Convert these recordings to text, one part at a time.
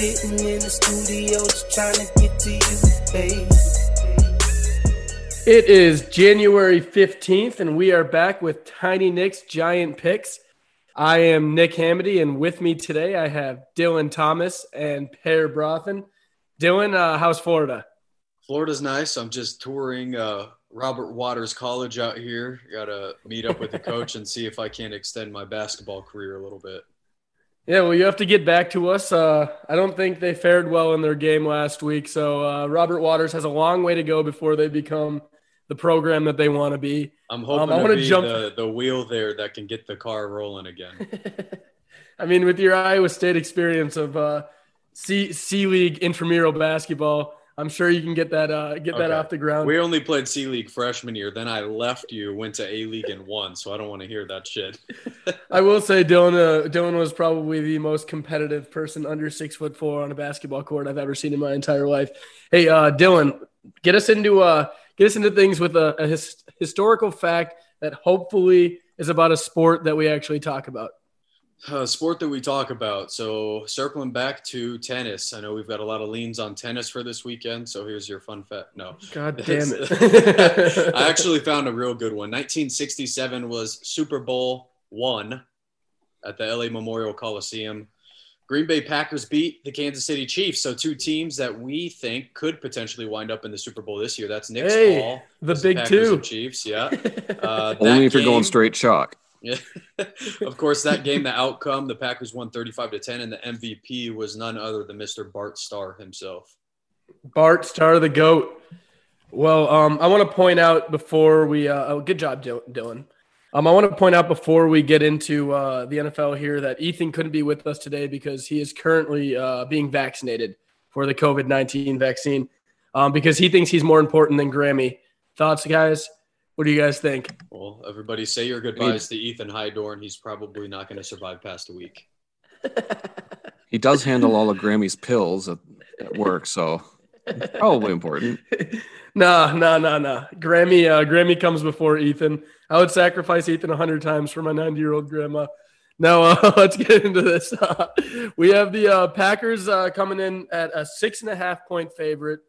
sitting in the studio just trying to get to you, baby. It is January 15th, and we are back with Tiny Nick's Giant Picks. I am Nick Hamity, and with me today I have Dylan Thomas and Per Brothen. Dylan, uh, how's Florida? Florida's nice. I'm just touring uh, Robert Waters College out here. Got to meet up with the coach and see if I can't extend my basketball career a little bit. Yeah, well, you have to get back to us. Uh, I don't think they fared well in their game last week. So uh, Robert Waters has a long way to go before they become the program that they want to be. I'm hoping um, I to be jump... the, the wheel there that can get the car rolling again. I mean, with your Iowa State experience of uh, C C League intramural basketball, I'm sure you can get that uh, get okay. that off the ground. We only played C League freshman year. Then I left you, went to A League and won. So I don't want to hear that shit. I will say Dylan uh, Dylan was probably the most competitive person under six foot four on a basketball court I've ever seen in my entire life. Hey, uh, Dylan, get us into uh, get us into things with a, a his- historical fact that hopefully is about a sport that we actually talk about uh, sport that we talk about. So circling back to tennis, I know we've got a lot of leans on tennis for this weekend. So here's your fun fact. No, God damn it! I actually found a real good one. 1967 was Super Bowl one at the LA Memorial Coliseum. Green Bay Packers beat the Kansas City Chiefs. So two teams that we think could potentially wind up in the Super Bowl this year. That's Nick's hey, ball. The big Packers two Chiefs. Yeah. Uh, Only if game, you're going straight chalk. Yeah. of course, that game, the outcome, the Packers won 35 to 10, and the MVP was none other than Mr. Bart Starr himself. Bart Starr, the GOAT. Well, um, I want to point out before we, uh, oh, good job, Dylan. Um, I want to point out before we get into uh, the NFL here that Ethan couldn't be with us today because he is currently uh, being vaccinated for the COVID 19 vaccine um, because he thinks he's more important than Grammy. Thoughts, guys? What do you guys think? Well, everybody say your goodbyes to Ethan Hydorn. He's probably not going to survive past a week. he does handle all of Grammy's pills at, at work, so probably important. no, no, no, no. Grammy, uh, Grammy comes before Ethan. I would sacrifice Ethan a hundred times for my ninety-year-old grandma. Now uh, let's get into this. Uh, we have the uh, Packers uh, coming in at a six and a half point favorite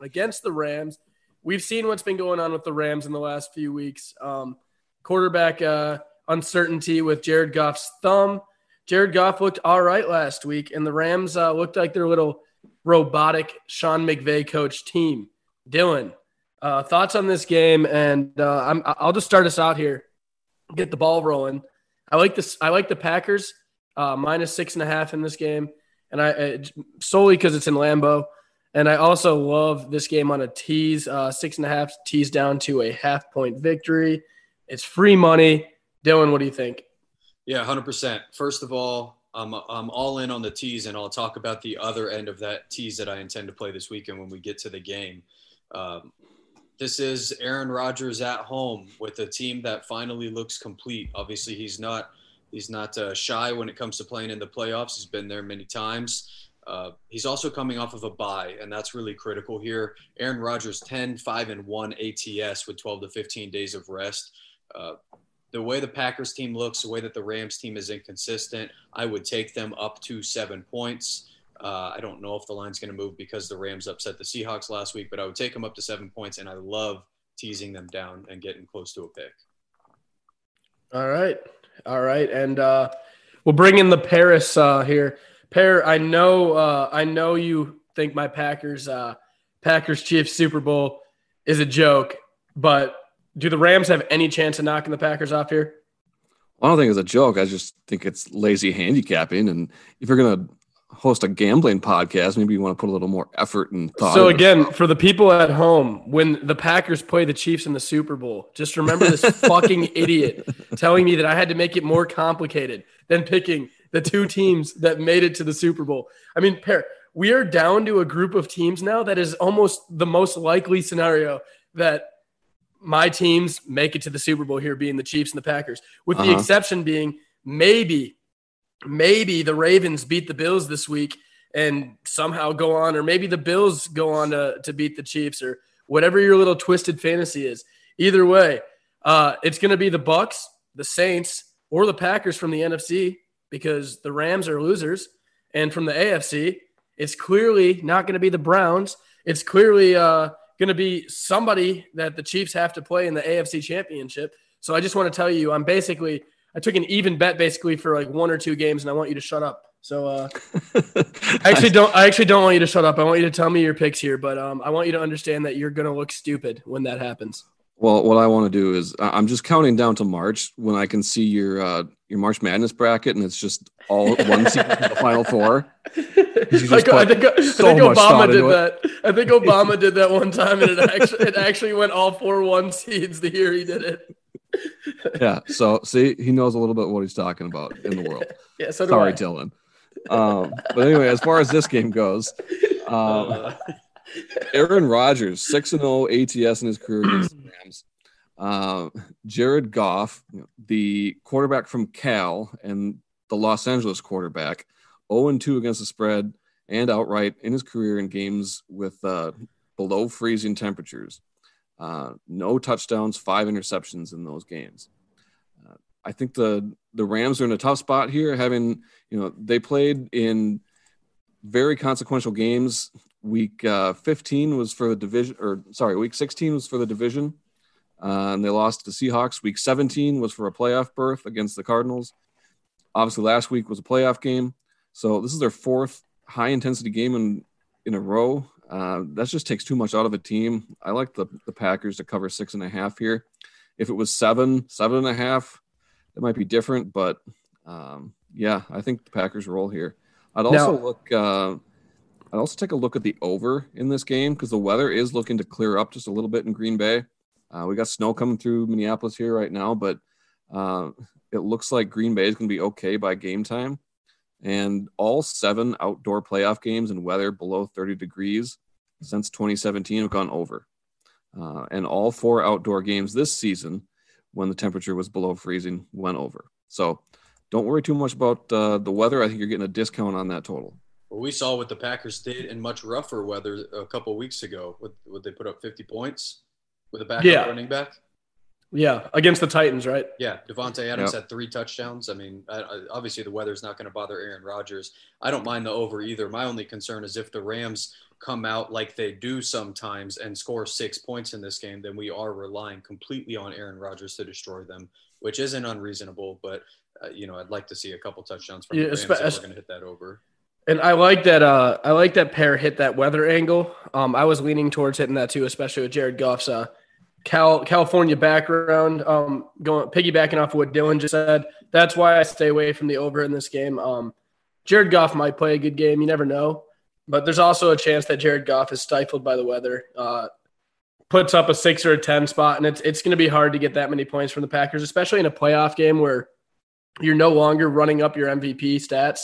against the Rams we've seen what's been going on with the Rams in the last few weeks. Um, quarterback uh, uncertainty with Jared Goff's thumb. Jared Goff looked all right last week, and the Rams uh, looked like their little robotic Sean McVay coach team. Dylan, uh, thoughts on this game? And uh, i will just start us out here. Get the ball rolling. I like this. I like the Packers uh, minus six and a half in this game, and I uh, solely because it's in Lambeau. And I also love this game on a tease, uh, six and a half tease down to a half point victory. It's free money. Dylan, what do you think? Yeah, 100%. First of all, I'm, I'm all in on the tease, and I'll talk about the other end of that tease that I intend to play this weekend when we get to the game. Um, this is Aaron Rodgers at home with a team that finally looks complete. Obviously, he's not he's not uh, shy when it comes to playing in the playoffs. He's been there many times. Uh, he's also coming off of a bye, and that's really critical here. Aaron Rodgers 10, 5, and 1 ATS with 12 to 15 days of rest. Uh, the way the Packers team looks, the way that the Rams team is inconsistent, I would take them up to seven points. Uh, I don't know if the line's going to move because the Rams upset the Seahawks last week, but I would take them up to seven points, and I love teasing them down and getting close to a pick. All right. All right. And uh, we'll bring in the Paris uh, here. I know, uh, I know you think my Packers, uh, Packers Chiefs Super Bowl is a joke, but do the Rams have any chance of knocking the Packers off here? I don't think it's a joke. I just think it's lazy handicapping. And if you're going to host a gambling podcast, maybe you want to put a little more effort and thought. So again, for the people at home, when the Packers play the Chiefs in the Super Bowl, just remember this fucking idiot telling me that I had to make it more complicated than picking the two teams that made it to the Super Bowl. I mean, Per, we are down to a group of teams now that is almost the most likely scenario that my teams make it to the Super Bowl here being the Chiefs and the Packers, with uh-huh. the exception being maybe, maybe the Ravens beat the Bills this week and somehow go on, or maybe the Bills go on to, to beat the Chiefs or whatever your little twisted fantasy is. Either way, uh, it's going to be the Bucks, the Saints, or the Packers from the NFC because the Rams are losers. And from the AFC, It's clearly not going to be the Browns. It's clearly uh, going to be somebody that the Chiefs have to play in the AFC Championship. So I just want to tell you, I'm basically I took an even bet basically for like one or two games, and I want you to shut up. So uh, I actually don't. I actually don't want you to shut up. I want you to tell me your picks here, but um, I want you to understand that you're going to look stupid when that happens. Well, what I want to do is I'm just counting down to March when I can see your uh, your March Madness bracket, and it's just all one seed in the Final Four. Like, I think, I think Obama did into it. that. I think Obama did that one time, and it actually it actually went all four one seeds the year he did it. Yeah. So see, he knows a little bit what he's talking about in the world. Yeah. So do Sorry, I. Dylan. Um, but anyway, as far as this game goes, um, Uh, Aaron Rodgers, 6 and 0 ATS in his career against the Rams. Uh, Jared Goff, the quarterback from Cal and the Los Angeles quarterback, 0 and 2 against the spread and outright in his career in games with uh, below freezing temperatures. Uh, no touchdowns, five interceptions in those games. Uh, I think the the Rams are in a tough spot here, having you know they played in very consequential games week uh, 15 was for the division or sorry week 16 was for the division. Uh, and they lost to the seahawks. Week 17 was for a playoff berth against the cardinals. Obviously last week was a playoff game. So this is their fourth high intensity game in in a row. Uh, that just takes too much out of a team. I like the, the packers to cover six and a half here. If it was seven seven and a half it might be different but um, yeah i think the packers roll here. I'd also Now- look uh, I'd also take a look at the over in this game because the weather is looking to clear up just a little bit in Green Bay. Uh, we got snow coming through Minneapolis here right now, but uh, it looks like Green Bay is going to be okay by game time. And all seven outdoor playoff games in weather below 30 degrees since 2017 have gone over. Uh, and all four outdoor games this season, when the temperature was below freezing, went over. So don't worry too much about uh, the weather. I think you're getting a discount on that total. Well, we saw what the Packers did in much rougher weather a couple of weeks ago. Would, would they put up 50 points with a backup Yeah. running back? Yeah, against the Titans, right? Yeah, Davante Adams Yep. had three touchdowns. I mean, I, I, obviously the weather's not going to bother Aaron Rodgers. I don't mind the over either. My only concern is if the Rams come out like they do sometimes and score six points in this game, then we are relying completely on Aaron Rodgers to destroy them, which isn't unreasonable. But uh, you know, I'd like to see a couple touchdowns from Yeah, the Rams espe- if we're going to hit that over. And I like that. Uh, I like that Per hit that weather angle. Um, I was leaning towards hitting that too, especially with Jared Goff's uh, Cal California background. Um, going piggybacking off of what Dylan just said. That's why I stay away from the over in this game. Um, Jared Goff might play a good game. You never know, but there's also a chance that Jared Goff is stifled by the weather. Uh, puts up a six or a ten spot, and it's it's going to be hard to get that many points from the Packers, especially in a playoff game where you're no longer running up your MVP stats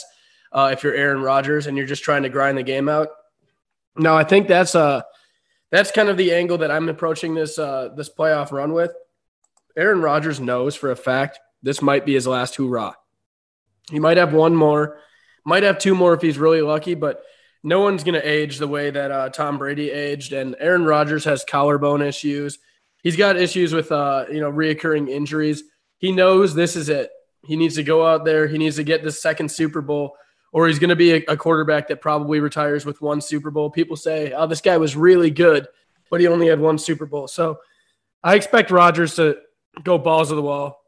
uh, if you're Aaron Rodgers and you're just trying to grind the game out. No, I think that's uh that's kind of the angle that I'm approaching this uh, this playoff run with. Aaron Rodgers knows for a fact this might be his last hoorah. He might have one more, might have two more if he's really lucky, but no one's going to age the way that uh, Tom Brady aged. And Aaron Rodgers has collarbone issues. He's got issues with uh, you know reoccurring injuries. He knows this is it. He needs to go out there. He needs to get the second Super Bowl, or he's going to be a, a quarterback that probably retires with one Super Bowl. People say, "Oh, this guy was really good, but he only had one Super Bowl." So, I expect Rodgers to go balls of the wall.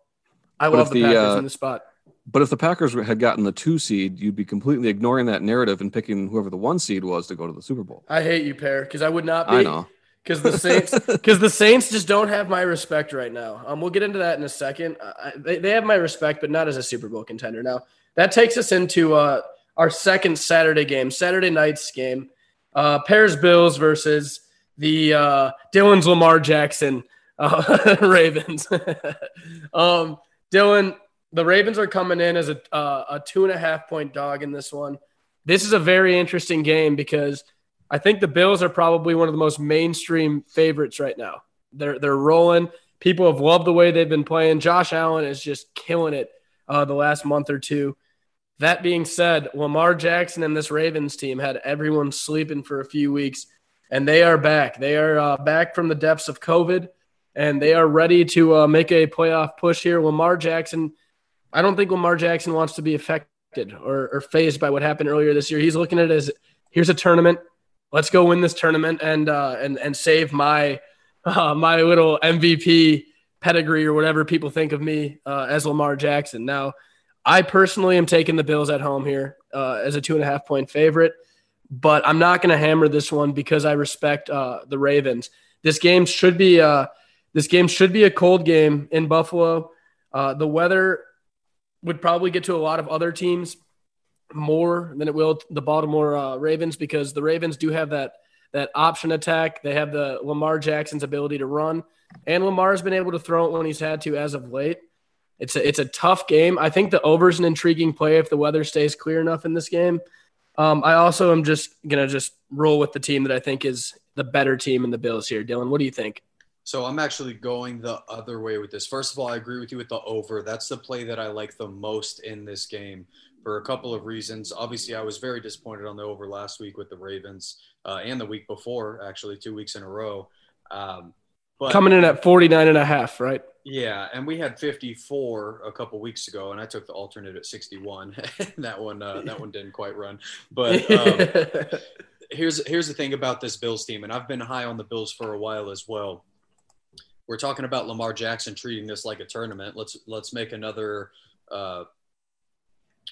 I But love the, the, Packers uh, in the spot. But if the Packers had gotten the two seed, you'd be completely ignoring that narrative and picking whoever the one seed was to go to the Super Bowl. I hate you, Per, because I would not I be. know. Because the Saints, because the Saints just don't have my respect right now. Um, we'll get into that in a second. I, they, they have my respect, but not as a Super Bowl contender. Now that takes us into uh, our second Saturday game, Saturday night's game, uh, Per's Bills versus the uh, Dylan's Lamar Jackson uh, Ravens. um, Dylan, the Ravens are coming in as a uh, a two and a half point dog in this one. This is a very interesting game because I think the Bills are probably one of the most mainstream favorites right now. They're they're rolling. People have loved the way they've been playing. Josh Allen is just killing it uh, the last month or two. That being said, Lamar Jackson and this Ravens team had everyone sleeping for a few weeks, and they are back. They are uh, back from the depths of COVID, and they are ready to uh, make a playoff push here. Lamar Jackson, I don't think Lamar Jackson wants to be affected or, or fazed by what happened earlier this year. He's looking at it as here's a tournament. Let's go win this tournament and uh, and and save my uh, my little MVP pedigree or whatever people think of me uh, as Lamar Jackson. Now, I personally am taking the Bills at home here uh, as a two and a half point favorite, but I'm not going to hammer this one because I respect uh, the Ravens. This game should be uh, this game should be a cold game in Buffalo. Uh, the weather would probably get to a lot of other teams more than it will the Baltimore uh, Ravens because the Ravens do have that that option attack. They have the Lamar Jackson's ability to run, and Lamar's been able to throw it when he's had to as of late. It's a it's a tough game. I think the over is an intriguing play if the weather stays clear enough in this game. Um, I also am just gonna just roll with the team that I think is the better team in the Bills here. Dylan, what do you think? So I'm actually going the other way with this. First of all, I agree with you with the over. That's the play that I like the most in this game for a couple of reasons. Obviously, I was very disappointed on the over last week with the Ravens uh, and the week before, actually, two weeks in a row. Um, but coming in at 49 and a half, right? Yeah, and we had 54 a couple weeks ago, and I took the alternate at 61. that one, uh, that one didn't quite run. But um, here's here's the thing about this Bills team, and I've been high on the Bills for a while as well. We're talking about Lamar Jackson treating this like a tournament. Let's let's make another uh,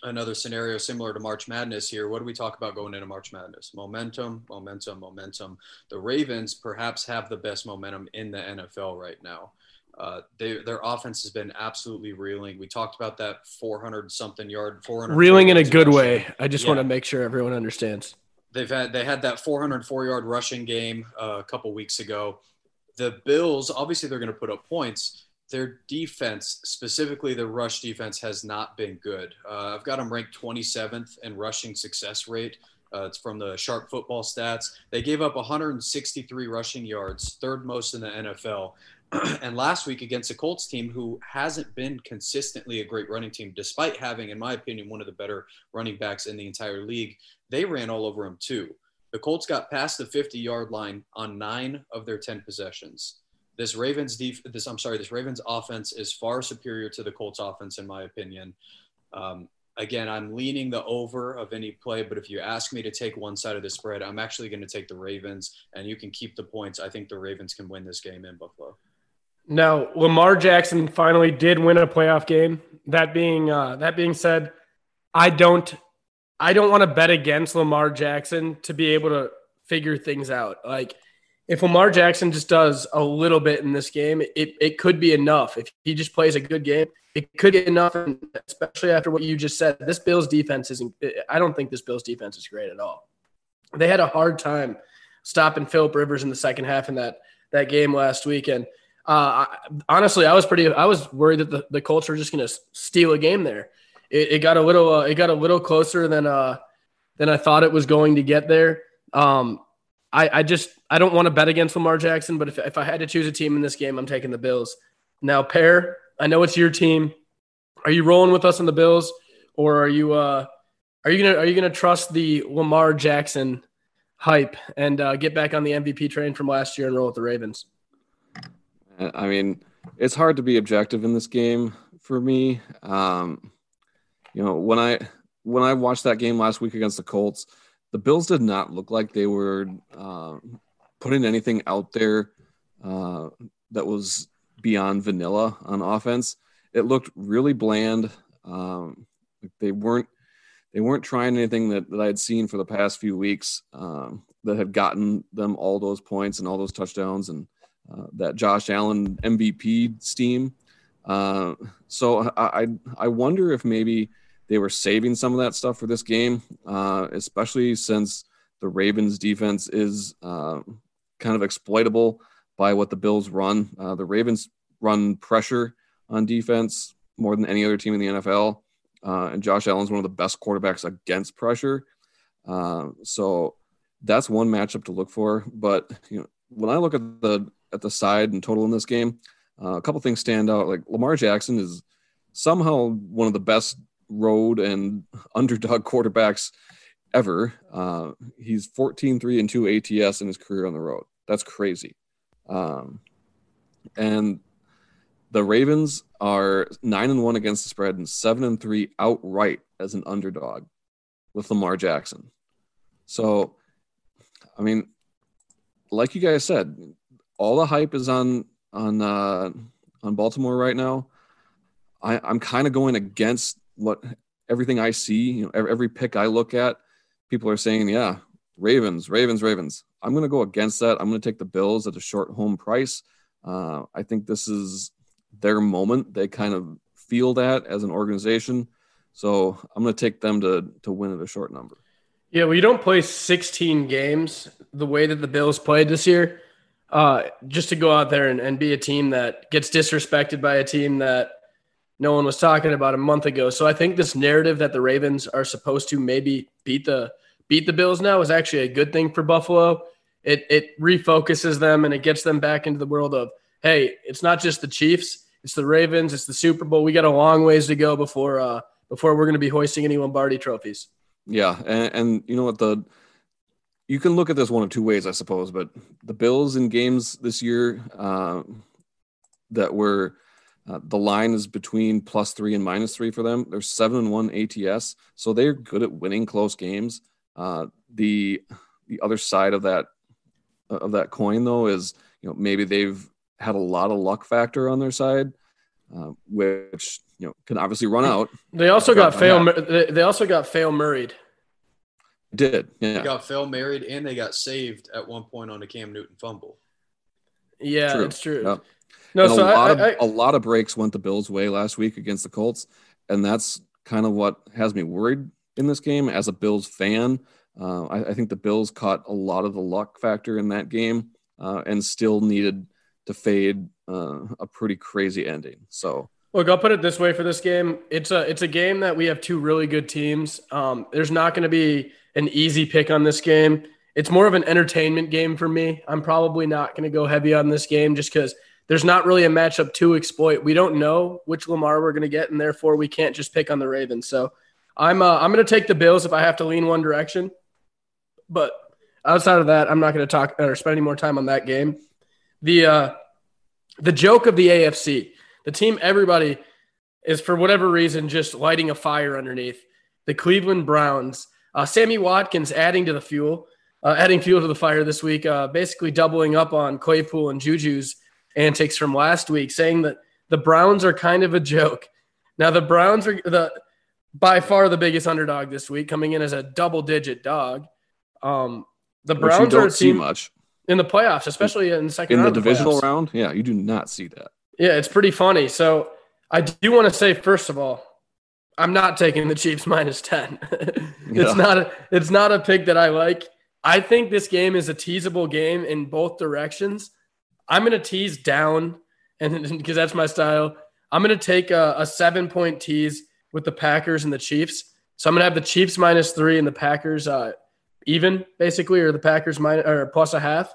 another scenario similar to March Madness here. What do we talk about going into March Madness? Momentum, momentum, momentum. The Ravens perhaps have the best momentum in the NFL right now. Uh, they, their offense has been absolutely reeling. We talked about that 400 something yard, 400 reeling in a good rushing. way. I just yeah. want to make sure everyone understands. They've had they had that 404 yard rushing game uh, a couple weeks ago. The Bills obviously they're going to put up points, their defense, specifically the rush defense, has not been good. Uh, I've got them ranked 27th in rushing success rate. Uh, it's from the Sharp Football Stats. They gave up 163 rushing yards, third most in the NFL. and last week against the Colts team, who hasn't been consistently a great running team, despite having, in my opinion, one of the better running backs in the entire league, they ran all over him too. The Colts got past the 50 yard line on nine of their 10 possessions this Ravens def- this I'm sorry, this Ravens offense is far superior to the Colts offense in my opinion. Um, again, I'm leaning the over of any play, but if you ask me to take one side of the spread, I'm actually going to take the Ravens, and you can keep the points. I think the Ravens can win this game in Buffalo. Now, Lamar Jackson finally did win a playoff game. That being uh, that being said, I don't I don't want to bet against Lamar Jackson to be able to figure things out. Like if Lamar Jackson just does a little bit in this game, it, it could be enough. If he just plays a good game, it could be enough. Especially after what you just said, this Bills defense isn't, I don't think this Bills defense is great at all. They had a hard time stopping Philip Rivers in the second half in that, that game last week. And uh, I, honestly, I was pretty, I was worried that the, the Colts were just going to steal a game there. It, it, got a little, uh, it got a little closer than, uh, than I thought it was going to get there. Um, I, I just I don't want to bet against Lamar Jackson, but if, if I had to choose a team in this game, I'm taking the Bills. Now, Per, I know it's your team. Are you rolling with us on the Bills, or are you uh, are you gonna are you gonna trust the Lamar Jackson hype and uh, get back on the MVP train from last year and roll with the Ravens? I mean, it's hard to be objective in this game for me. Um, you know, when I when I watched that game last week against the Colts, the Bills did not look like they were uh, putting anything out there uh, that was beyond vanilla on offense. It looked really bland. Um, they weren't they weren't trying anything that, that I had seen for the past few weeks um, that had gotten them all those points and all those touchdowns and uh, that Josh Allen MVP steam. Uh, so I, I wonder if maybe they were saving some of that stuff for this game, uh, especially since the Ravens defense is uh, kind of exploitable by what the Bills run. Uh, the Ravens run pressure on defense more than any other team in the NFL. And Josh Allen's one of the best quarterbacks against pressure. So that's one matchup to look for. But you know, when I look at the at the side and total in this game, uh, a couple things stand out. Like Lamar Jackson is somehow one of the best road and underdog quarterbacks ever. Uh, he's 14 3 and 2 ATS in his career on the road. That's crazy. Um, and the Ravens are 9 and 1 against the spread and 7 and 3 outright as an underdog with Lamar Jackson. So, I mean, like you guys said, all the hype is on on uh, on Baltimore right now. I, I'm kind of going against what everything I see. You know, every, every pick I look at, people are saying, "Yeah, Ravens, Ravens, Ravens." I'm going to go against that. I'm going to take the Bills at a short home price. Uh, I think this is their moment. They kind of feel that as an organization. So I'm going to take them to to win at a short number. Yeah, well, you don't play 16 games the way that the Bills played this year. Uh, just to go out there and, and be a team that gets disrespected by a team that no one was talking about a month ago. So I think this narrative that the Ravens are supposed to maybe beat the beat the Bills now is actually a good thing for Buffalo. It it refocuses them and it gets them back into the world of hey, it's not just the Chiefs, it's the Ravens, it's the Super Bowl. We got a long ways to go before uh, before we're going to be hoisting any Lombardi trophies. Yeah, and, and you know what the you can look at this one of two ways, I suppose. But the Bills in games this year uh, that were uh, the line is between plus three and minus three for them. They're seven and one ATS, so they're good at winning close games. Uh, the the other side of that of that coin, though, is you know maybe they've had a lot of luck factor on their side, uh, which you know can obviously run out. They also got fail. They also got fail Murrayed. Did yeah. They got fail Murrayed and they got saved at one point on a Cam Newton fumble. Yeah, true. it's true. Yep. No, and so a lot I, of I, a lot of breaks went the Bills' way last week against the Colts, and that's kind of what has me worried in this game as a Bills fan. Uh, I, I, think the Bills caught a lot of the luck factor in that game uh, and still needed to fade uh, a pretty crazy ending. So Look, I'll put it this way for this game. It's a it's a game that we have two really good teams. Um, there's not going to be an easy pick on this game. It's more of an entertainment game for me. I'm probably not going to go heavy on this game just because there's not really a matchup to exploit. We don't know which Lamar we're going to get, and therefore we can't just pick on the Ravens. So I'm uh, I'm going to take the Bills if I have to lean one direction. But outside of that, I'm not going to talk or spend any more time on that game. The uh, the joke of the AFC the team everybody is for whatever reason just lighting a fire underneath. The Cleveland Browns. Uh, Sammy Watkins adding to the fuel, uh, adding fuel to the fire this week, uh, basically doubling up on Claypool and Juju's antics from last week, saying that the Browns are kind of a joke. Now the Browns are the by far the biggest underdog this week, coming in as a double-digit dog. Um, the Browns are see much in the playoffs, especially in the second in the divisional round. Yeah, you do not see that. Yeah, it's pretty funny. So I do want to say, first of all, I'm not taking the Chiefs minus 10. it's yeah. not a, it's not a pick that I like. I think this game is a teasable game in both directions. I'm going to tease down and because that's my style. I'm going to take a, a, seven point tease with the Packers and the Chiefs. So I'm going to have the Chiefs minus three and the Packers uh, even basically, or the Packers minus or plus a half.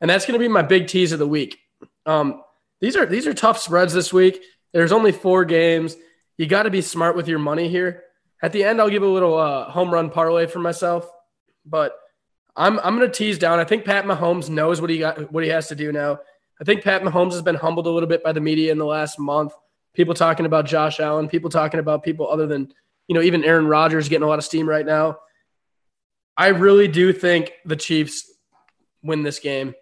And that's going to be my big tease of the week. Um, these are these are tough spreads this week. There's only four games. You got to be smart with your money here. At the end, I'll give a little uh, home run parlay for myself, but I'm I'm going to tease down. I think Pat Mahomes knows what he got what he has to do now. I think Pat Mahomes has been humbled a little bit by the media in the last month. People talking about Josh Allen, people talking about people other than you know even Aaron Rodgers getting a lot of steam right now. I really do think the Chiefs win this game.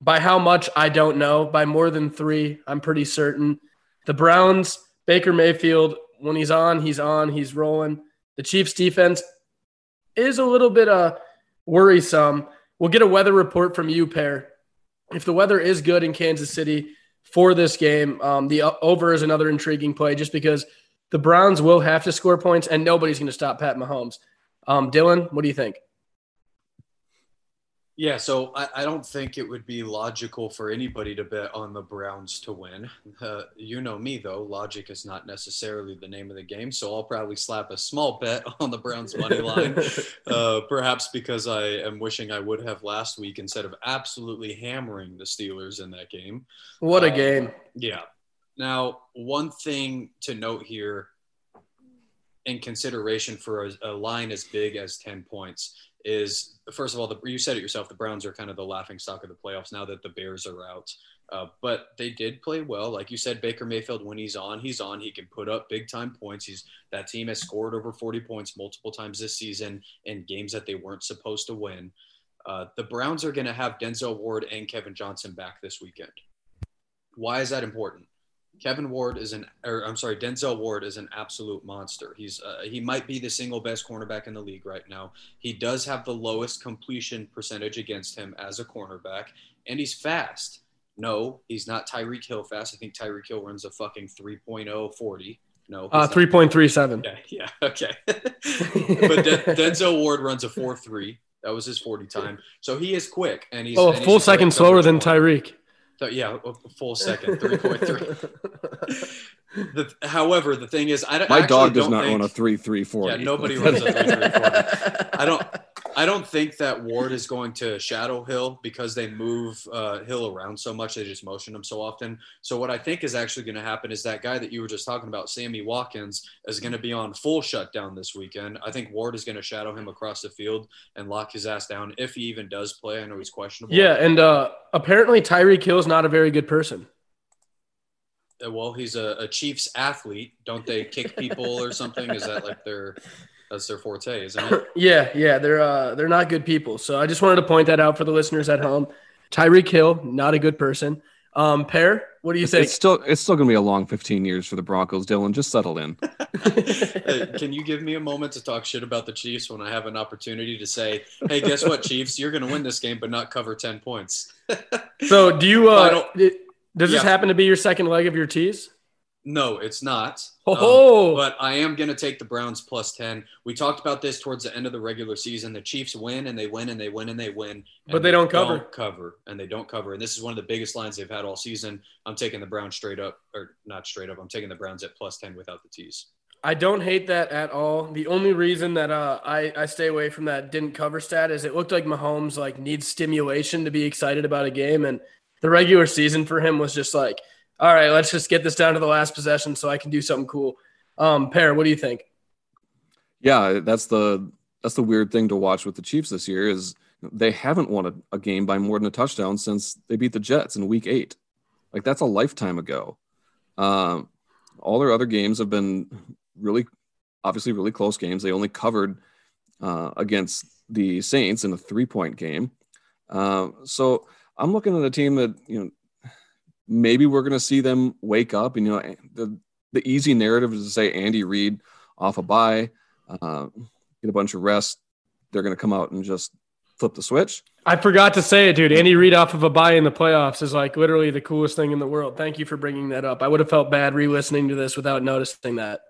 By how much, I don't know. By more than three, I'm pretty certain. The Browns, Baker Mayfield, when he's on, he's on, he's rolling. The Chiefs defense is a little bit uh, worrisome. We'll get a weather report from you, Per. If the weather is good in Kansas City for this game, um, the over is another intriguing play just because the Browns will have to score points and nobody's going to stop Pat Mahomes. Um, Dylan, what do you think? Yeah, so I, I, don't think it would be logical for anybody to bet on the Browns to win. Uh, you know me, though. Logic is not necessarily the name of the game, so I'll probably slap a small bet on the Browns' money line, uh, perhaps because I am wishing I would have last week instead of absolutely hammering the Steelers in that game. What a uh, game. Yeah. Now, one thing to note here in consideration for a, a line as big as 10 points is first of all, the, you said it yourself. The Browns are kind of the laughing stock of the playoffs now that the Bears are out. Uh, but they did play well. Like you said, Baker Mayfield, when he's on, he's on. He can put up big time points. He's that team has scored over 40 points multiple times this season in games that they weren't supposed to win. Uh, the Browns are going to have Denzel Ward and Kevin Johnson back this weekend. Why is that important? Kevin Ward is an, or I'm sorry, Denzel Ward is an absolute monster. He's uh, he might be the single best cornerback in the league right now. He does have the lowest completion percentage against him as a cornerback, and he's fast. No, he's not Tyreek Hill fast. I think Tyreek Hill runs a fucking 3.0 40. No, Uh, three point three seven. Yeah, yeah, okay. but De- Denzel Ward runs a 4 3. That was his 40 time. So he is quick and he's Oh, a full second slower than Tyreek. So, yeah, a full second, 3.3. the, however, the thing is, I don't. My dog does don't think, run a three three four. Yeah, nobody runs a 3.340. I don't. I don't think that Ward is going to shadow Hill because they move uh, Hill around so much. They just motion him so often. So what I think is actually going to happen is that guy that you were just talking about, Sammy Watkins, is going to be on full shutdown this weekend. I think Ward is going to shadow him across the field and lock his ass down if he even does play. I know he's questionable. Yeah, and uh, apparently Tyreek Hill's not a very good person. Uh, Well, he's a, a Chiefs athlete. Don't they kick people or something? Is that like their that's their forte, isn't it? Yeah, yeah, they're uh, they're not good people. So I just wanted to point that out for the listeners at home. Tyreek Hill, not a good person. Um, Per, what do you It's, think? it's still it's still gonna be a long 15 years for the Broncos, Dylan. Just settle in. Hey, can you give me a moment to talk shit about the Chiefs when I have an opportunity to say, "Hey, guess what, Chiefs? You're going to win this game, but not cover ten points." so do you? I Uh, don't- does this happen to be your second leg of your tease? No, it's not. Um, Oh, but I am going to take the Browns plus 10. We talked about this towards the end of the regular season. The Chiefs win and they win and they win and they win. and But they don't cover. cover and they don't cover. And this is one of the biggest lines they've had all season. I'm taking the Browns straight up, or not straight up. I'm taking the Browns at plus 10 without the tease. I don't hate that at all. The only reason that uh, I I stay away from that didn't cover stat is it looked like Mahomes like needs stimulation to be excited about a game, and the regular season for him was just like, all right, let's just get this down to the last possession so I can do something cool. Um, Per, what do you think? Yeah, that's the that's the weird thing to watch with the Chiefs this year is they haven't won a, a game by more than a touchdown since they beat the Jets in Week Eight. Like that's a lifetime ago. Um, all their other games have been really, obviously, really close games. They only covered uh, against the Saints in a three-point game. Uh, so I'm looking at a team that you know maybe we're going to see them wake up. And you know the the easy narrative is to say Andy Reid off a bye uh, get a bunch of rest. They're going to come out and just flip the switch. I forgot to say it, dude. Andy Reid off of a bye in the playoffs is like literally the coolest thing in the world. Thank you for bringing that up. I would have felt bad re-listening to this without noticing that.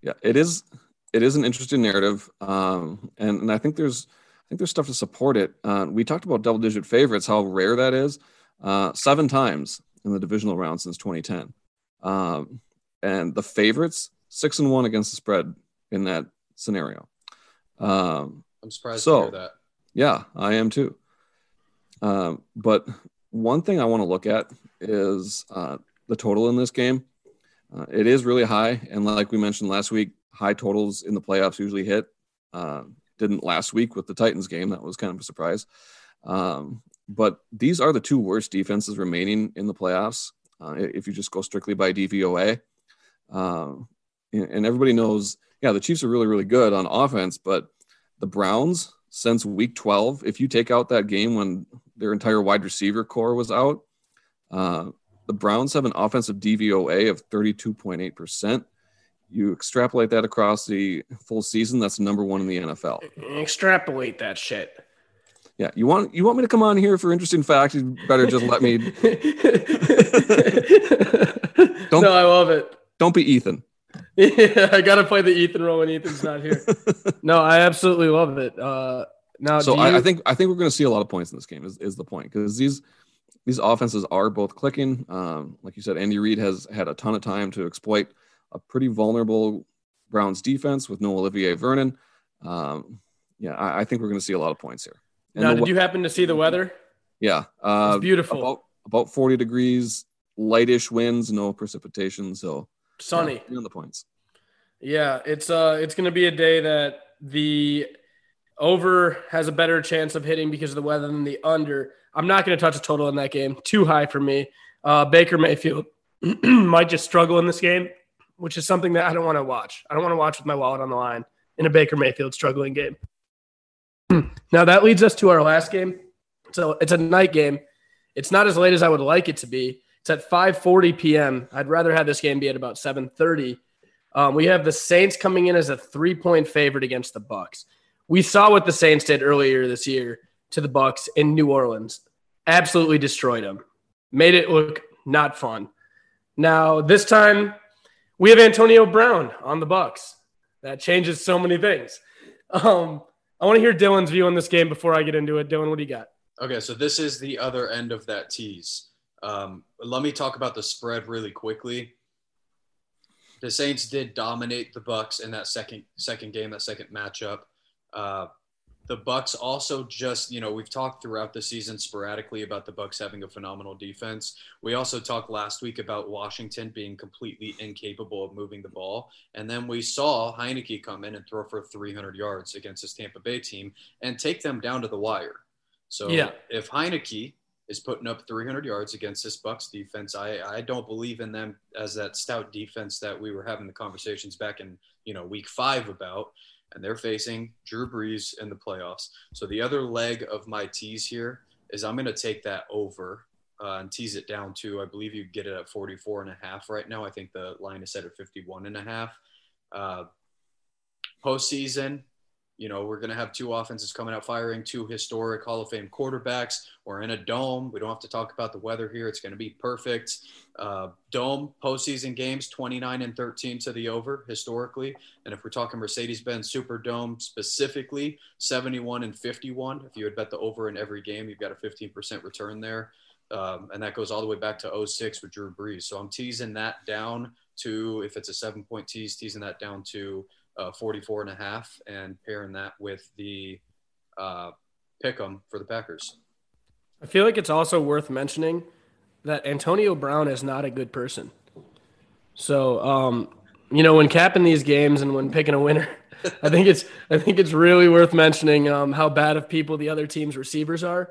Yeah, it is. It is an interesting narrative, um, and and I think there's I think there's stuff to support it. Uh, we talked about double digit favorites, how rare that is. Uh, seven times in the divisional round since 2010, um, and the favorites six and one against the spread in that scenario. Um, I'm surprised So- to hear that. Yeah, I am too. Um, but one thing I want to look at is uh, the total in this game. Uh, it is really high, and like we mentioned last week, high totals in the playoffs usually hit. Uh, didn't last week with the Titans game. That was kind of a surprise. Um, but these are the two worst defenses remaining in the playoffs. Uh, if you just go strictly by DVOA, um, and and everybody knows, yeah, the Chiefs are really, really good on offense, but the Browns since week 12, if you take out that game when their entire wide receiver corps was out, uh, the Browns have an offensive DVOA of 32.8%. You extrapolate that across the full season, that's number one in the NFL. Extrapolate that shit. Yeah, you want you want me to come on here for interesting facts? You better just let me. don't, no, I love it. Don't be Ethan. Yeah, I gotta play the Ethan role when Ethan's not here. no, I absolutely love it. Uh, now, so do I, I think I think we're going to see a lot of points in this game. Is, is the point because these these offenses are both clicking. Um, like you said, Andy Reid has had a ton of time to exploit a pretty vulnerable Browns defense with no Olivier Vernon. Um, yeah, I, I think we're going to see a lot of points here. And now, did we- you happen to see the weather? yeah, uh, It's beautiful, about about forty degrees, lightish winds, no precipitation. So sunny. yeah, on the points. Yeah, it's uh, it's gonna be a day that the over has a better chance of hitting because of the weather than the under. I'm not gonna touch a total in that game. Too high for me. Uh, Baker Mayfield might just struggle in this game, which is something that I don't want to watch. I don't want to watch with my wallet on the line in a Baker Mayfield struggling game. now that leads us to our last game. So it's a night game. It's not as late as I would like it to be. It's at 5:40 p.m. I'd rather have this game be at about 7:30. Um, we have the Saints coming in as a three-point favorite against the Bucks. We saw what the Saints did earlier this year to the Bucks in New Orleans. Absolutely destroyed them. Made it look not fun. Now this time we have Antonio Brown on the Bucks. That changes so many things. Um, I want to hear Dylan's view on this game before I get into it. Dylan, what do you got? Okay, so this is the other end of that tease. Um, let me talk about the spread really quickly. The Saints did dominate the Bucks in that second second game, that second matchup. Uh, the Bucks also just, you know, we've talked throughout the season sporadically about the Bucks having a phenomenal defense. We also talked last week about Washington being completely incapable of moving the ball, and then we saw Heinicke come in and throw for 300 yards against this Tampa Bay team and take them down to the wire. So Yeah. if Heinicke is putting up 300 yards against this Bucks defense, I, I don't believe in them as that stout defense that we were having the conversations back in you know week five about. And they're facing Drew Brees in the playoffs. So the other leg of my tease here is I'm going to take that over uh, and tease it down to I believe you get it at 44 and a half right now. I think the line is set at 51 and a half. Uh, postseason, you know, we're going to have two offenses coming out firing, two historic Hall of Fame quarterbacks. We're in a dome. We don't have to talk about the weather here. It's going to be perfect. Uh, dome postseason games, 29 and 13 to the over historically. And if we're talking Mercedes Benz Superdome specifically, 71 and 51. If you had bet the over in every game, you've got a 15% return there. Um, and that goes all the way back to 06 with Drew Brees. So I'm teasing that down to, if it's a seven point tease, teasing that down to uh, 44 and a half and pairing that with the uh, pick 'em for the Packers. I feel like it's also worth mentioning that Antonio Brown is not a good person. So, um, you know, when capping these games and when picking a winner, I think it's I think it's really worth mentioning um, how bad of people the other team's receivers are,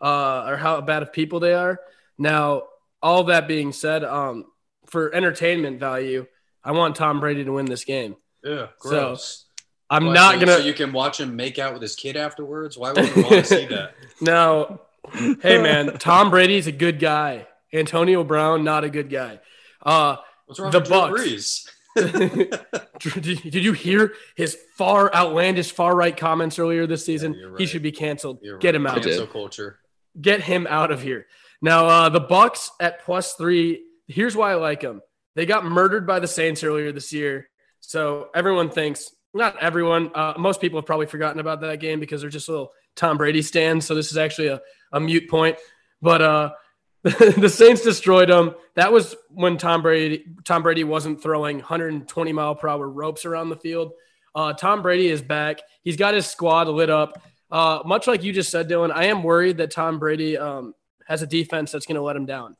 uh, or how bad of people they are. Now, all that being said, um, for entertainment value, I want Tom Brady to win this game. Yeah, gross. I'm Why, not so- gonna. So you can watch him make out with his kid afterwards. Why would you want to see that? Now, hey man, Tom Brady's a good guy. Antonio Brown, not a good guy. Uh, What's wrong The with Bucks. Did, did you hear his far outlandish far right comments earlier this season? you're He should be canceled. You're Get right. him out. Cancel culture. Get him out of here. Now, uh, the Bucks at plus three. Here's why I like them. They got murdered by the Saints earlier this year, so everyone thinks. Not everyone. Uh, most people have probably forgotten about that game because they're just little Tom Brady stands. So this is actually a, a mute point. But uh, the Saints destroyed them. That was when Tom Brady Tom Brady wasn't throwing 120 mile per hour ropes around the field. Uh, Tom Brady is back. He's got his squad lit up. Uh, much like you just said, Dylan, I am worried that Tom Brady um, has a defense that's going to let him down.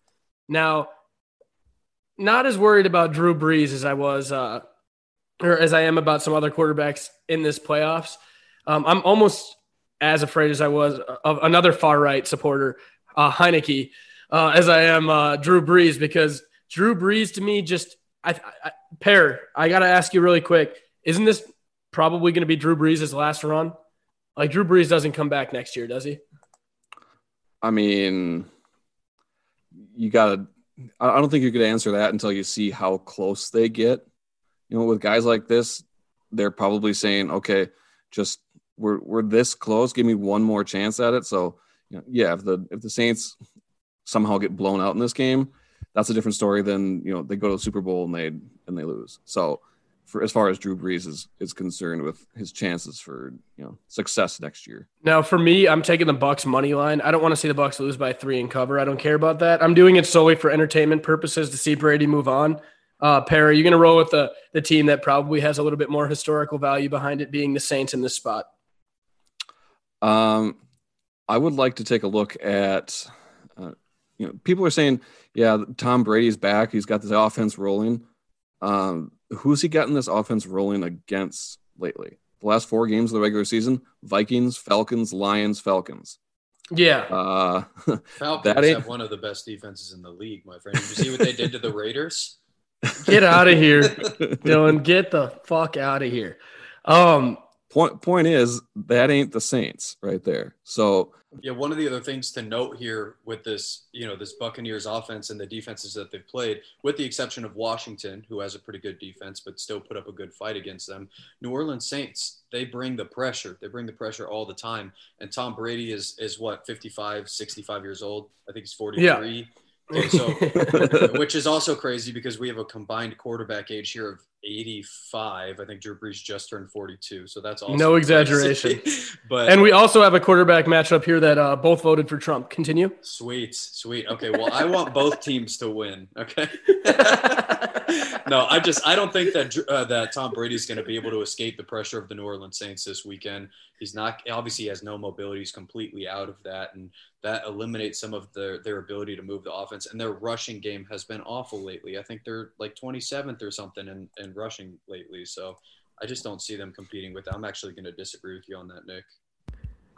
Now, not as worried about Drew Brees as I was, uh, or as I am about some other quarterbacks in this playoffs. Um, I'm almost as afraid as I was of another far right supporter, uh, Heinicke, uh, as I am uh, Drew Brees, because Drew Brees to me just, I, I, Per, I got to ask you really quick, isn't this probably going to be Drew Brees' last run? Like Drew Brees doesn't come back next year, does he? I mean, you gotta. I I don't think you could answer that until you see how close they get. You know, with guys like this, they're probably saying, "Okay, just we're we're this close. Give me one more chance at it." So, you know, yeah, if the if the Saints somehow get blown out in this game, that's a different story than you know they go to the Super Bowl and they and they lose. So, for as far as Drew Brees is is concerned with his chances for you know success next year. Now, for me, I'm taking the Bucks money line. I don't want to see the Bucks lose by three and cover. I don't care about that. I'm doing it solely for entertainment purposes to see Brady move on. Uh, Perry, you're going to roll with the the team that probably has a little bit more historical value behind it, being the Saints in this spot. Um, I would like to take a look at, uh, you know, people are saying, yeah, Tom Brady's back. He's got this offense rolling. Um, who's he gotten this offense rolling against lately? The last four games of the regular season: Vikings, Falcons, Lions, Falcons. Yeah. Uh, Falcons That ain't- have one of the best defenses in the league, my friend. Did you see what they did to the Raiders? Get out of here, Dylan. Get the fuck out of here. Um, point point is that ain't the Saints right there. So Yeah, one of the other things to note here with this, you know, this Buccaneers offense and the defenses that they've played, with the exception of Washington, who has a pretty good defense but still put up a good fight against them, New Orleans Saints, they bring the pressure. They bring the pressure all the time. And Tom Brady is is what, 55, 65 years old? I think he's 43. Okay, so which is also crazy because we have a combined quarterback age here of 85. I think Drew Brees just turned 42. So that's also No exaggeration. but and we also have a quarterback matchup here that uh, both voted for Trump. Continue. Sweet, sweet. Okay, well, I want both teams to win. Okay. no, I just I don't think that uh, that Tom Brady's going to be able to escape the pressure of the New Orleans Saints this weekend. He's not obviously he has no mobility. He's completely out of that, and that eliminates some of their their ability to move the offense. And their rushing game has been awful lately. I think they're like 27th or something in, in rushing lately. So I just don't see them competing with. That. I'm actually going to disagree with you on that, Nick.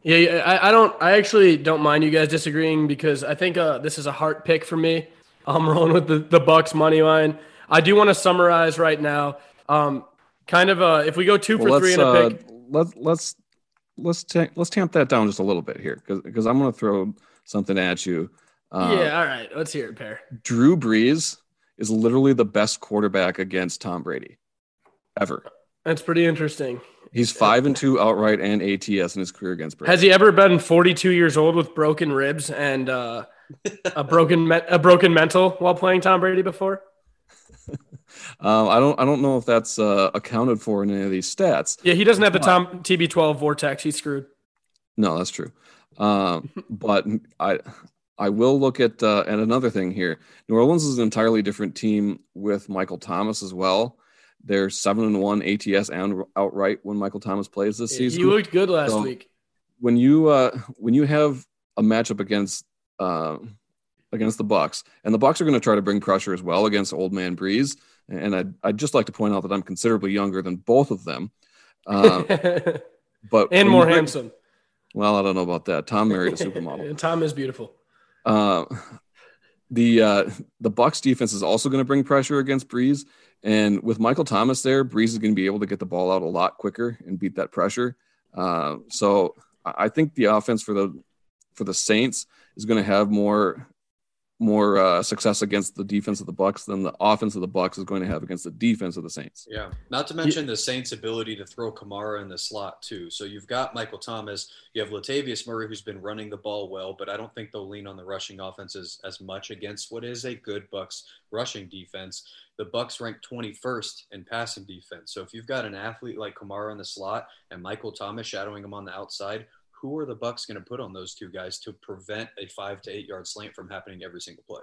Yeah, I, I don't. I actually don't mind you guys disagreeing because I think uh, this is a heart pick for me. I'm rolling with the the Bucks money line. I do want to summarize right now. Um, kind of uh, if we go two for well, three let's in a uh, pick. let let's let's ta- let's tamp that down just a little bit here because I'm going to throw something at you. Uh, yeah, all right. Let's hear it, Per. Drew Brees is literally the best quarterback against Tom Brady ever. That's pretty interesting. He's five and two outright and ATS in his career against Brady. Has he ever been 42 years old with broken ribs and uh, a broken me- a broken mental while playing Tom Brady before? Um, I don't I don't know if that's uh, accounted for in any of these stats. Yeah, he doesn't have the Tom TB12 vortex. He's screwed. No, that's true. Um, but I I will look at uh, at another thing here. New Orleans is an entirely different team with Michael Thomas as well. They're seven and one ATS and outright when Michael Thomas plays this He season. He looked good last So- week. when you uh, when you have a matchup against uh, against the Bucks, and the Bucks are going to try to bring pressure as well against Old Man Brees. And I'd, I'd just like to point out that I'm considerably younger than both of them. Uh, but and more handsome. Well, I don't know about that. Tom married a supermodel. And Tom is beautiful. Uh, the uh, the Bucks defense is also going to bring pressure against Brees, and with Michael Thomas there, Brees is going to be able to get the ball out a lot quicker and beat that pressure. Uh, so I I think the offense for the for the Saints is going to have more more uh, success against the defense of the Bucks than the offense of the Bucks is going to have against the defense of the Saints. Yeah. Not to mention the Saints' ability to throw Kamara in the slot, too. So you've got Michael Thomas. You have Latavius Murray, who's been running the ball well, but I don't think they'll lean on the rushing offenses as much against what is a good Bucks rushing defense. The Bucks rank 21st in passing defense. So if you've got an athlete like Kamara in the slot and Michael Thomas shadowing him on the outside, who are the Bucks going to put on those two guys to prevent a five to eight yard slant from happening every single play?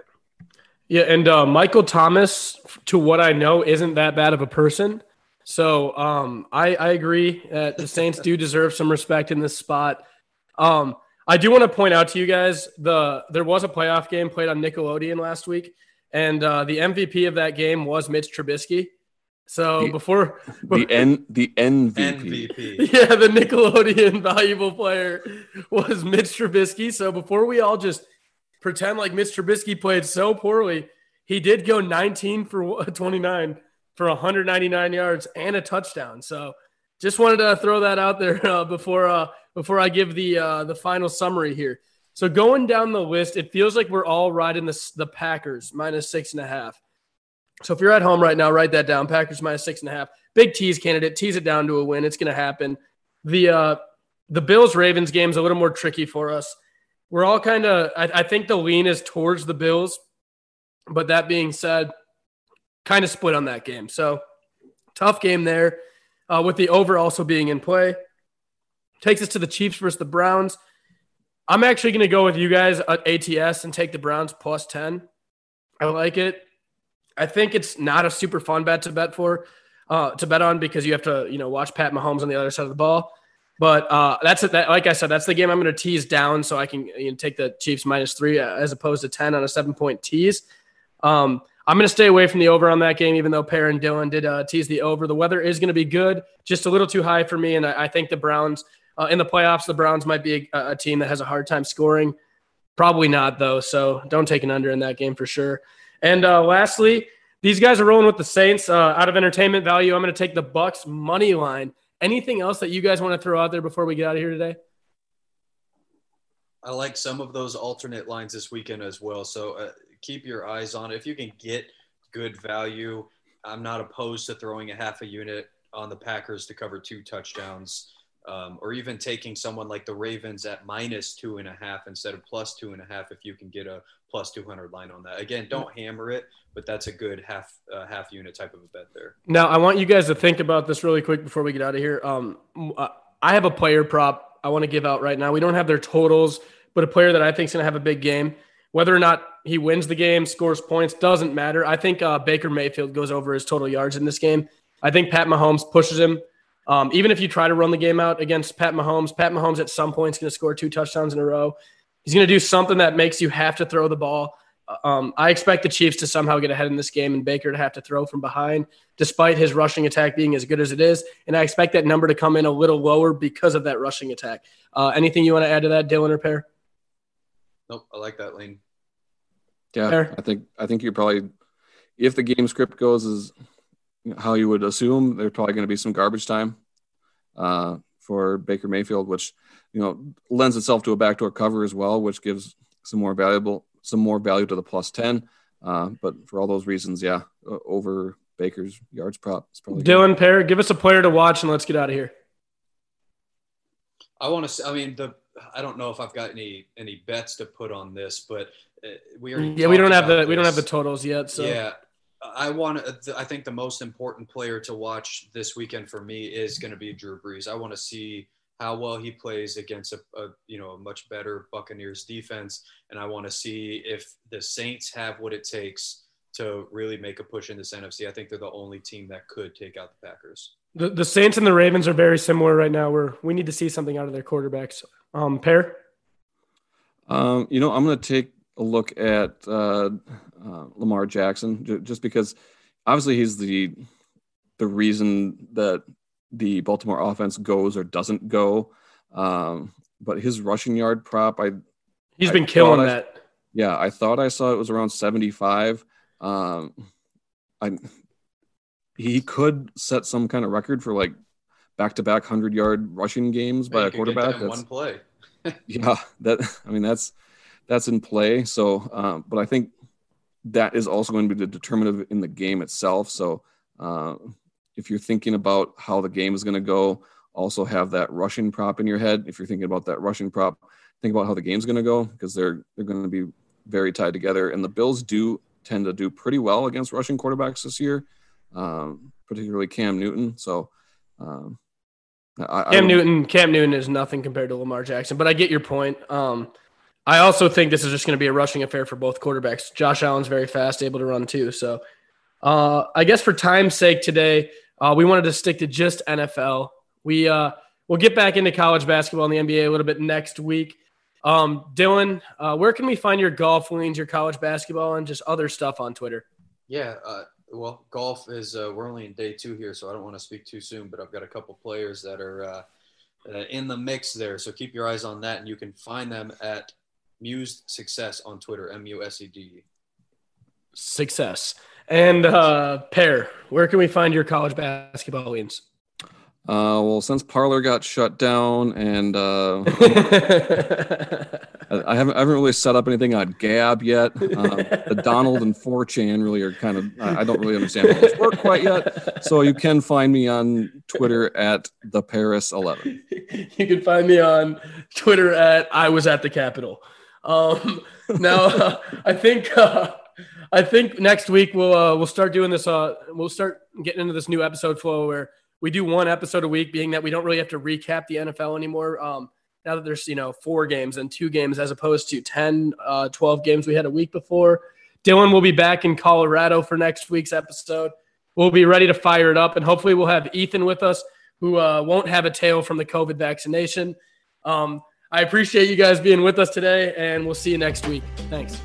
Yeah, and uh, Michael Thomas, to what I know, isn't that bad of a person. So um, I, I agree that the Saints do deserve some respect in this spot. Um, I do want to point out to you guys the there was a playoff game played on Nickelodeon last week, and uh, the MVP of that game was Mitch Trubisky. So The- before, The N the MVP. MVP. yeah, the Nickelodeon valuable player was Mitch Trubisky. So before we all just pretend like Mitch Trubisky played so poorly, he did go 19 for 29 for 199 yards and a touchdown. So just wanted to throw that out there uh, before uh, before I give the uh, the final summary here. So going down the list, it feels like we're all riding the the Packers minus six and a half. So if you're at home right now, write that down. Packers minus six and a half. Big tease candidate. Tease it down to a win. It's going to happen. The uh, the Bills Ravens game is a little more tricky for us. We're all kind of. I, I think the lean is towards the Bills, but that being said, kind of split on that game. So tough game there. Uh, with the over also being in play, takes us to the Chiefs versus the Browns. I'm actually going to go with you guys at ATS and take the Browns plus 10. I like it. I think it's not a super fun bet to bet for, uh, to bet on because you have to, you know, watch Pat Mahomes on the other side of the ball. But uh, that's it. That, like I said, that's the game I'm going to tease down so I can you know, take the Chiefs minus three as opposed to 10 on a seven point tease. Um, I'm going to stay away from the over on that game, even though Per and Dylan did uh, tease the over. The weather is going to be good, just a little too high for me. And I, I think the Browns uh, in the playoffs, the Browns might be a, a team that has a hard time scoring. Probably not though, so don't take an under in that game for sure. And uh, lastly, these guys are rolling with the Saints. Uh, out of entertainment value, I'm going to take the Bucks money line. Anything else that you guys want to throw out there before we get out of here today? I like some of those alternate lines this weekend as well. So uh, keep your eyes on it. If you can get good value, I'm not opposed to throwing a half a unit on the Packers to cover two touchdowns, um, or even taking someone like the Ravens at minus two and a half instead of plus two and a half if you can get a plus 200 line on that. Again, don't hammer it, but that's a good half uh, half unit type of a bet there. Now, I want you guys to think about this really quick before we get out of here. Um, uh, I have a player prop I want to give out right now. We don't have their totals, but a player that I think is going to have a big game. Whether or not he wins the game, scores points, doesn't matter. I think uh, Baker Mayfield goes over his total yards in this game. I think Pat Mahomes pushes him. Um, even if you try to run the game out against Pat Mahomes, Pat Mahomes at some point is going to score two touchdowns in a row. He's going to do something that makes you have to throw the ball. Um, I expect the Chiefs to somehow get ahead in this game and Baker to have to throw from behind, despite his rushing attack being as good as it is. And I expect that number to come in a little lower because of that rushing attack. Uh, anything you want to add to that, Dylan or Per? Nope, I like that lane. Yeah, Fair. I think I think you probably, if the game script goes as how you would assume, there's probably going to be some garbage time uh, for Baker Mayfield, which you know lends itself to a backdoor cover as well, which gives some more valuable some more value to the plus ten. Uh, but for all those reasons, yeah, over Baker's yards prop. Is probably Dylan good. Per, give us a player to watch and let's get out of here. I want to. I mean, the I don't know if I've got any any bets to put on this, but uh, we are. Yeah, we don't have the this. we don't have the totals yet. So yeah, I want. To I think the most important player to watch this weekend for me is going to be Drew Brees. I want to see how well he plays against a, a, you know a much better Buccaneers defense, and I want to see if the Saints have what it takes to really make a push in this NFC. I think they're the only team that could take out the Packers. The, the Saints and the Ravens are very similar right now. Where we need to see something out of their quarterbacks. Um, Per. Um, you know, I'm going to take a look at uh, uh, Lamar Jackson just because obviously he's the the reason that the Baltimore offense goes or doesn't go. Um, but his rushing yard prop, I he's been killing I, that. Yeah, I thought I saw it was around 75. Um, I he could set some kind of record for like back to back hundred yard rushing games by a quarterback. That's one play. yeah, that I mean that's that's in play. So, uh, but I think that is also going to be the determinative in the game itself. So, uh, if you're thinking about how the game is going to go, also have that rushing prop in your head. If you're thinking about that rushing prop, think about how the game's going to go because they're they're going to be very tied together. And the Bills do tend to do pretty well against rushing quarterbacks this year, um, particularly Cam Newton. So. Um, I, Cam I Newton, Cam Newton is nothing compared to Lamar Jackson, but I get your point. Um, I also think this is just going to be a rushing affair for both quarterbacks. Josh Allen's very fast, able to run too. So, uh, I guess for time's sake today, uh, we wanted to stick to just NFL. We uh, we'll get back into college basketball and the NBA a little bit next week. Um, Dylan, uh, where can we find your golf leans, your college basketball, and just other stuff on Twitter? Yeah, uh, well, golf is uh, we're only in day two here, so I don't want to speak too soon. But I've got a couple players that are in the mix there, so keep your eyes on that, and you can find them at Mused Success on Twitter, M U S E D. Success. And uh, Per, where can we find your college basketball leans? Uh, well, since Parler got shut down, and uh, I haven't I haven't really set up anything on Gab yet. Uh, the Donald and 4chan really are kind of I don't really understand how this work quite yet. So you can find me on Twitter at the Paris 11. You can find me on Twitter at I was at the Capitol. Um, now, uh, I think uh, I think next week we'll uh, we'll start doing this. Uh, we'll start getting into this new episode flow where we do one episode a week, being that we don't really have to recap the NFL anymore. Um, now that there's you know four games and two games as opposed to 10, uh, 12 games we had a week before. Dylan will be back in Colorado for next week's episode. We'll be ready to fire it up, and hopefully we'll have Ethan with us, who uh, won't have a tail from the COVID vaccination. Um, I appreciate you guys being with us today, and we'll see you next week. Thanks.